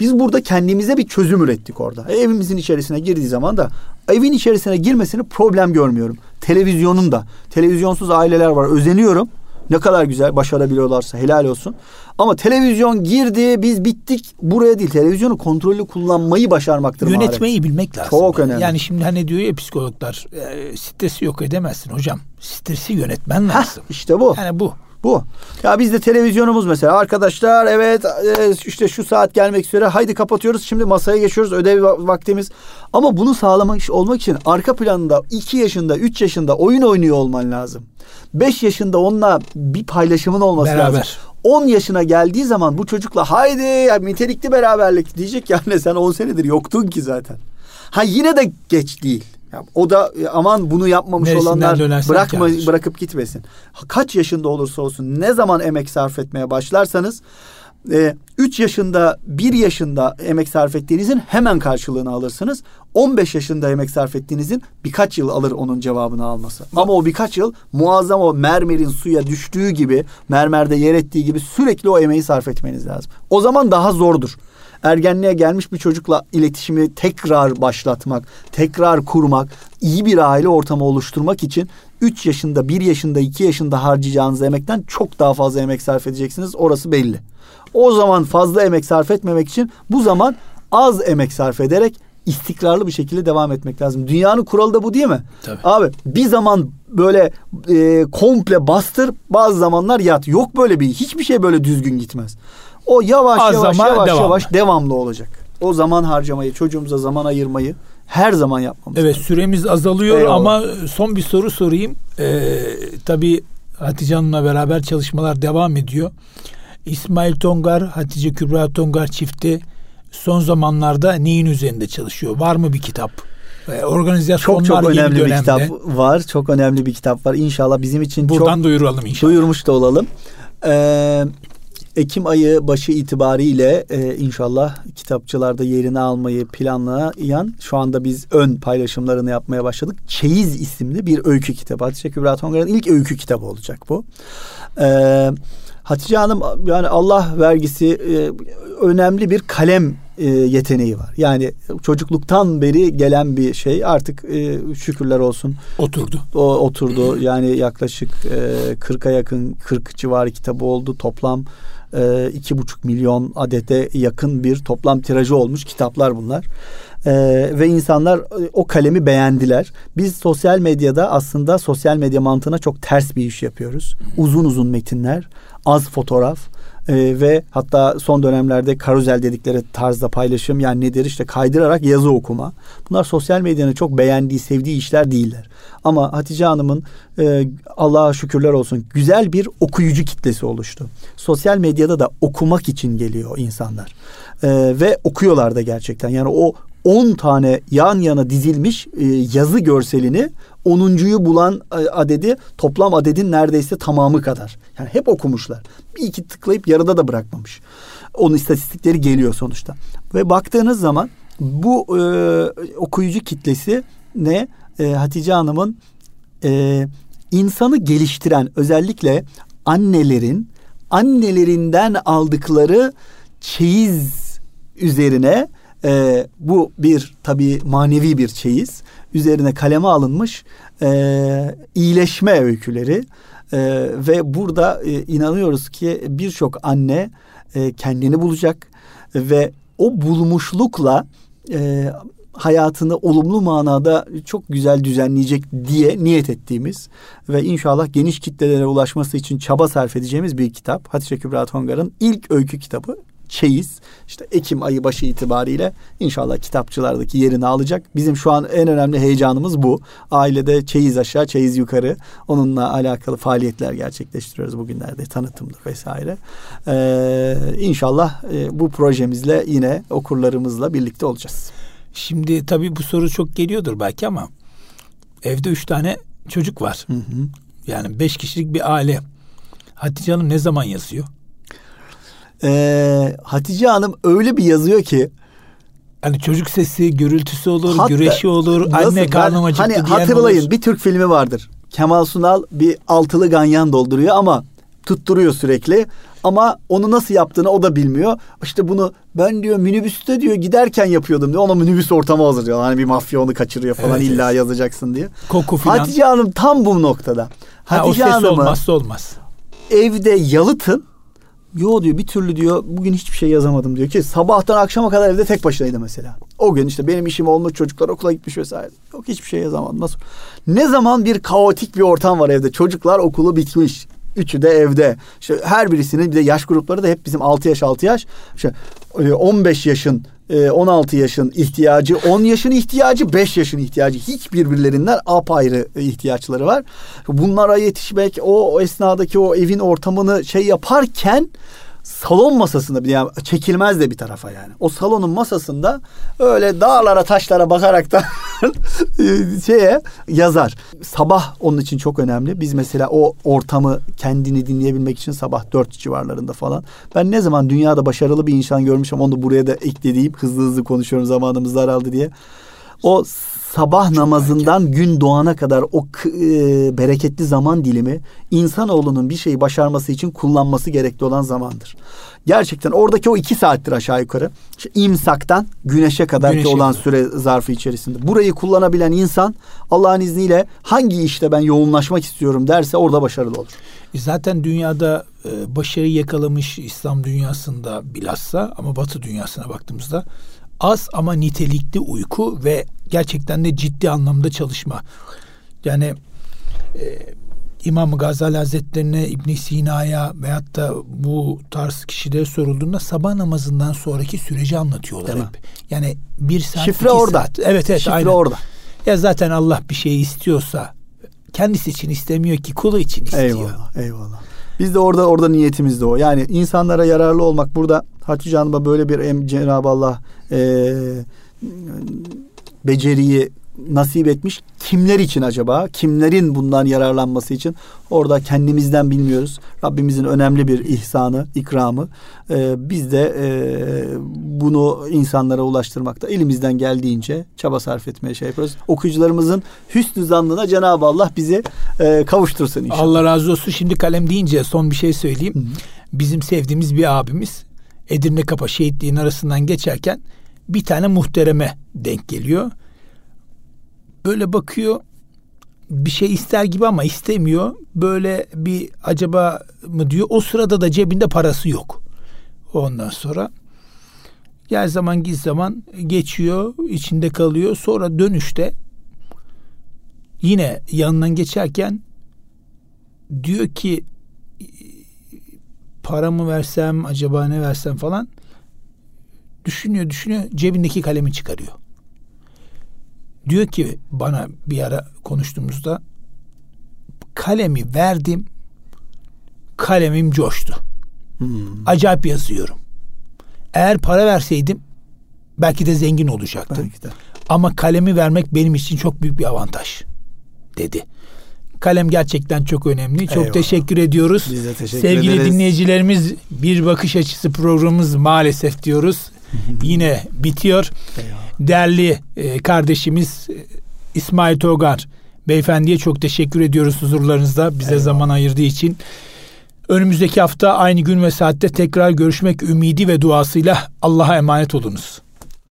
Biz burada kendimize bir çözüm ürettik orada. E, evimizin içerisine girdiği zaman da evin içerisine girmesini problem görmüyorum. Televizyonun da. Televizyonsuz aileler var. Özeniyorum. Ne kadar güzel başarabiliyorlarsa helal olsun. Ama televizyon girdi biz bittik. Buraya değil televizyonu kontrollü kullanmayı başarmaktır maharet. Yönetmeyi bilmek lazım. Çok önemli. Yani şimdi hani diyor ya psikologlar e, stresi yok edemezsin hocam. Stresi yönetmen lazım. Heh, işte bu. Yani bu. Bu. Ya bizde televizyonumuz mesela arkadaşlar evet e, işte şu saat gelmek üzere haydi kapatıyoruz şimdi masaya geçiyoruz ödev va- vaktimiz. Ama bunu sağlamak olmak için arka planında 2 yaşında 3 yaşında oyun oynuyor olman lazım. 5 yaşında onunla bir paylaşımın olması Beraber. lazım. 10 yaşına geldiği zaman bu çocukla haydi ya nitelikli beraberlik diyecek ya anne sen 10 senedir yoktun ki zaten. Ha yine de geç değil. Ya o da e, aman bunu yapmamış Neresinden olanlar bırakma kârdır. bırakıp gitmesin. Kaç yaşında olursa olsun ne zaman emek sarf etmeye başlarsanız 3 yaşında 1 yaşında emek sarf ettiğinizin hemen karşılığını alırsınız. 15 yaşında emek sarf ettiğinizin birkaç yıl alır onun cevabını alması. Ama o birkaç yıl muazzam o mermerin suya düştüğü gibi mermerde yer ettiği gibi sürekli o emeği sarf etmeniz lazım. O zaman daha zordur. Ergenliğe gelmiş bir çocukla iletişimi tekrar başlatmak, tekrar kurmak, iyi bir aile ortamı oluşturmak için 3 yaşında, 1 yaşında, 2 yaşında harcayacağınız emekten çok daha fazla emek sarf edeceksiniz. Orası belli. O zaman fazla emek sarf etmemek için bu zaman az emek sarf ederek istikrarlı bir şekilde devam etmek lazım. Dünyanın kuralı da bu değil mi? Tabii. Abi bir zaman böyle e, komple bastır, bazı zamanlar yat. Yok böyle bir hiçbir şey böyle düzgün gitmez. O yavaş yavaş yavaş devamlı. yavaş devamlı olacak. O zaman harcamayı, çocuğumuza zaman ayırmayı her zaman yapmamız Evet lazım. süremiz azalıyor Eyvallah. ama son bir soru sorayım. Ee, tabii Hatice Hanım'la beraber çalışmalar devam ediyor. İsmail Tongar, Hatice Kübra Tongar çifti son zamanlarda neyin üzerinde çalışıyor? Var mı bir kitap? Ee, organizasyonlar Çok çok önemli bir kitap var. Çok önemli bir kitap var. İnşallah bizim için Buradan çok duyuralım inşallah. duyurmuş da olalım. Ee, Ekim ayı başı itibariyle e, inşallah kitapçılarda yerini almayı planlayan şu anda biz ön paylaşımlarını yapmaya başladık. Çeyiz isimli bir öykü kitabı. Hatice Kübra Tongar'ın ilk öykü kitabı olacak bu. Eee Hatice Hanım yani Allah vergisi e, önemli bir kalem e, yeteneği var. Yani çocukluktan beri gelen bir şey artık e, şükürler olsun. Oturdu. O oturdu. Yani yaklaşık e, 40'a yakın 40 civarı kitabı oldu. Toplam e, iki buçuk milyon adete yakın bir toplam tirajı olmuş kitaplar bunlar. Ee, ve insanlar e, o kalemi beğendiler. Biz sosyal medyada aslında sosyal medya mantığına çok ters bir iş yapıyoruz. Uzun uzun metinler, az fotoğraf e, ve hatta son dönemlerde karuzel dedikleri tarzda paylaşım yani nedir işte kaydırarak yazı okuma. Bunlar sosyal medyanın çok beğendiği, sevdiği işler değiller. Ama Hatice Hanım'ın e, Allah'a şükürler olsun güzel bir okuyucu kitlesi oluştu. Sosyal medyada da okumak için geliyor insanlar. E, ve okuyorlar da gerçekten. Yani o 10 tane yan yana dizilmiş e, yazı görselini 10.yu bulan e, adedi toplam adedin neredeyse tamamı kadar. Yani hep okumuşlar. Bir iki tıklayıp yarıda da bırakmamış. Onun istatistikleri geliyor sonuçta. Ve baktığınız zaman bu e, okuyucu kitlesi ne? E, Hatice Hanım'ın e, insanı geliştiren özellikle annelerin annelerinden aldıkları çeyiz üzerine e, bu bir tabii manevi bir çeyiz. Üzerine kaleme alınmış e, iyileşme öyküleri. E, ve burada e, inanıyoruz ki birçok anne e, kendini bulacak ve o bulmuşlukla e, hayatını olumlu manada çok güzel düzenleyecek diye niyet ettiğimiz ve inşallah geniş kitlelere ulaşması için çaba sarf edeceğimiz bir kitap. Hatice Kübra Tongar'ın ilk öykü kitabı çeyiz işte Ekim ayı başı itibariyle inşallah kitapçılardaki yerini alacak. Bizim şu an en önemli heyecanımız bu. Ailede çeyiz aşağı, çeyiz yukarı. Onunla alakalı faaliyetler gerçekleştiriyoruz bugünlerde. Tanıtımdır vesaire. Ee, inşallah e, bu projemizle yine okurlarımızla birlikte olacağız. Şimdi tabii bu soru çok geliyordur belki ama evde üç tane çocuk var. Hı hı. Yani beş kişilik bir aile. Hatice Hanım ne zaman yazıyor? Ee, Hatice Hanım öyle bir yazıyor ki Hani çocuk sesi, gürültüsü olur, Hatta, güreşi olur, nasıl, anne karnım acıktı Hani hatırlayın olur. bir Türk filmi vardır. Kemal Sunal bir altılı ganyan dolduruyor ama tutturuyor sürekli. Ama onu nasıl yaptığını o da bilmiyor. İşte bunu ben diyor minibüste diyor giderken yapıyordum diyor. Ona minibüs ortamı hazırlıyor. Hani bir mafya onu kaçırıyor falan evet, illa evet. yazacaksın diye. Koku filan. Hatice Hanım tam bu noktada. Hatice ha, o ses olmazsa olmaz. Evde yalıtın Yo diyor bir türlü diyor bugün hiçbir şey yazamadım diyor ki sabahtan akşama kadar evde tek başınaydı mesela. O gün işte benim işim olmuş çocuklar okula gitmiş vesaire. Yok hiçbir şey yazamadım. Nasıl? Ne zaman bir kaotik bir ortam var evde. Çocuklar okulu bitmiş. Üçü de evde. İşte her birisinin bir de yaş grupları da hep bizim 6 yaş 6 yaş. İşte 15 e, yaşın 16 e, yaşın ihtiyacı, 10 yaşın ihtiyacı, 5 yaşın ihtiyacı. Hiç birbirlerinden apayrı ihtiyaçları var. Bunlara yetişmek, o esnadaki o evin ortamını şey yaparken salon masasında bir yani çekilmez de bir tarafa yani. O salonun masasında öyle dağlara taşlara bakarak da şeye yazar. Sabah onun için çok önemli. Biz mesela o ortamı kendini dinleyebilmek için sabah dört civarlarında falan. Ben ne zaman dünyada başarılı bir insan görmüşüm onu buraya da eklediğim hızlı hızlı konuşuyorum zamanımız daraldı diye. O sabah Çok namazından erken. gün doğana kadar o e, bereketli zaman dilimi insanoğlunun bir şeyi başarması için kullanması gerekli olan zamandır. Gerçekten oradaki o iki saattir aşağı yukarı. İşte imsaktan güneşe kadar güneşe olan süre zarfı içerisinde. Burayı kullanabilen insan Allah'ın izniyle hangi işte ben yoğunlaşmak istiyorum derse orada başarılı olur. E zaten dünyada e, başarı yakalamış İslam dünyasında bilhassa ama Batı dünyasına baktığımızda az ama nitelikli uyku ve gerçekten de ciddi anlamda çalışma. Yani e, İmam Gazali Hazretlerine, İbn Sina'ya veyahut da bu tarz kişilere sorulduğunda sabah namazından sonraki süreci anlatıyorlar Değil hep. Mi? Yani bir saat, Şifre orada. Saat. Evet evet. Şifre aynen. orada. Ya zaten Allah bir şey istiyorsa kendisi için istemiyor ki kulu için istiyor. Eyvallah, eyvallah. Biz de orada orada niyetimiz de o. Yani insanlara yararlı olmak burada Hatice Hanım'a böyle bir em, Cenab-ı Allah e, beceriyi nasip etmiş. Kimler için acaba? Kimlerin bundan yararlanması için? Orada kendimizden bilmiyoruz. Rabbimizin önemli bir ihsanı, ikramı. Ee, biz de e, bunu insanlara ulaştırmakta elimizden geldiğince çaba sarf etmeye şey yapıyoruz. Okuyucularımızın hüsnü zannına Cenab-ı Allah bizi e, kavuştursun inşallah. Allah razı olsun. Şimdi kalem deyince son bir şey söyleyeyim. Hı hı. Bizim sevdiğimiz bir abimiz Edirne Kapa şehitliğin arasından geçerken bir tane muhtereme denk geliyor. Böyle bakıyor bir şey ister gibi ama istemiyor. Böyle bir acaba mı diyor. O sırada da cebinde parası yok. Ondan sonra gel zaman giz zaman geçiyor, içinde kalıyor. Sonra dönüşte yine yanından geçerken diyor ki para mı versem acaba ne versem falan düşünüyor düşünüyor cebindeki kalemi çıkarıyor. Diyor ki bana bir ara konuştuğumuzda kalemi verdim kalemim coştu. Hmm. Acayip yazıyorum. Eğer para verseydim belki de zengin olacaktım. Belki de. Ama kalemi vermek benim için çok büyük bir avantaj dedi. Kalem gerçekten çok önemli. Çok Eyvallah. teşekkür ediyoruz. Biz de teşekkür Sevgili ederiz. dinleyicilerimiz bir bakış açısı programımız maalesef diyoruz. Yine bitiyor. Eyvallah. Değerli e, kardeşimiz e, İsmail Togar beyefendiye çok teşekkür ediyoruz huzurlarınızda bize Eyvallah. zaman ayırdığı için. Önümüzdeki hafta aynı gün ve saatte tekrar görüşmek ümidi ve duasıyla Allah'a emanet olunuz.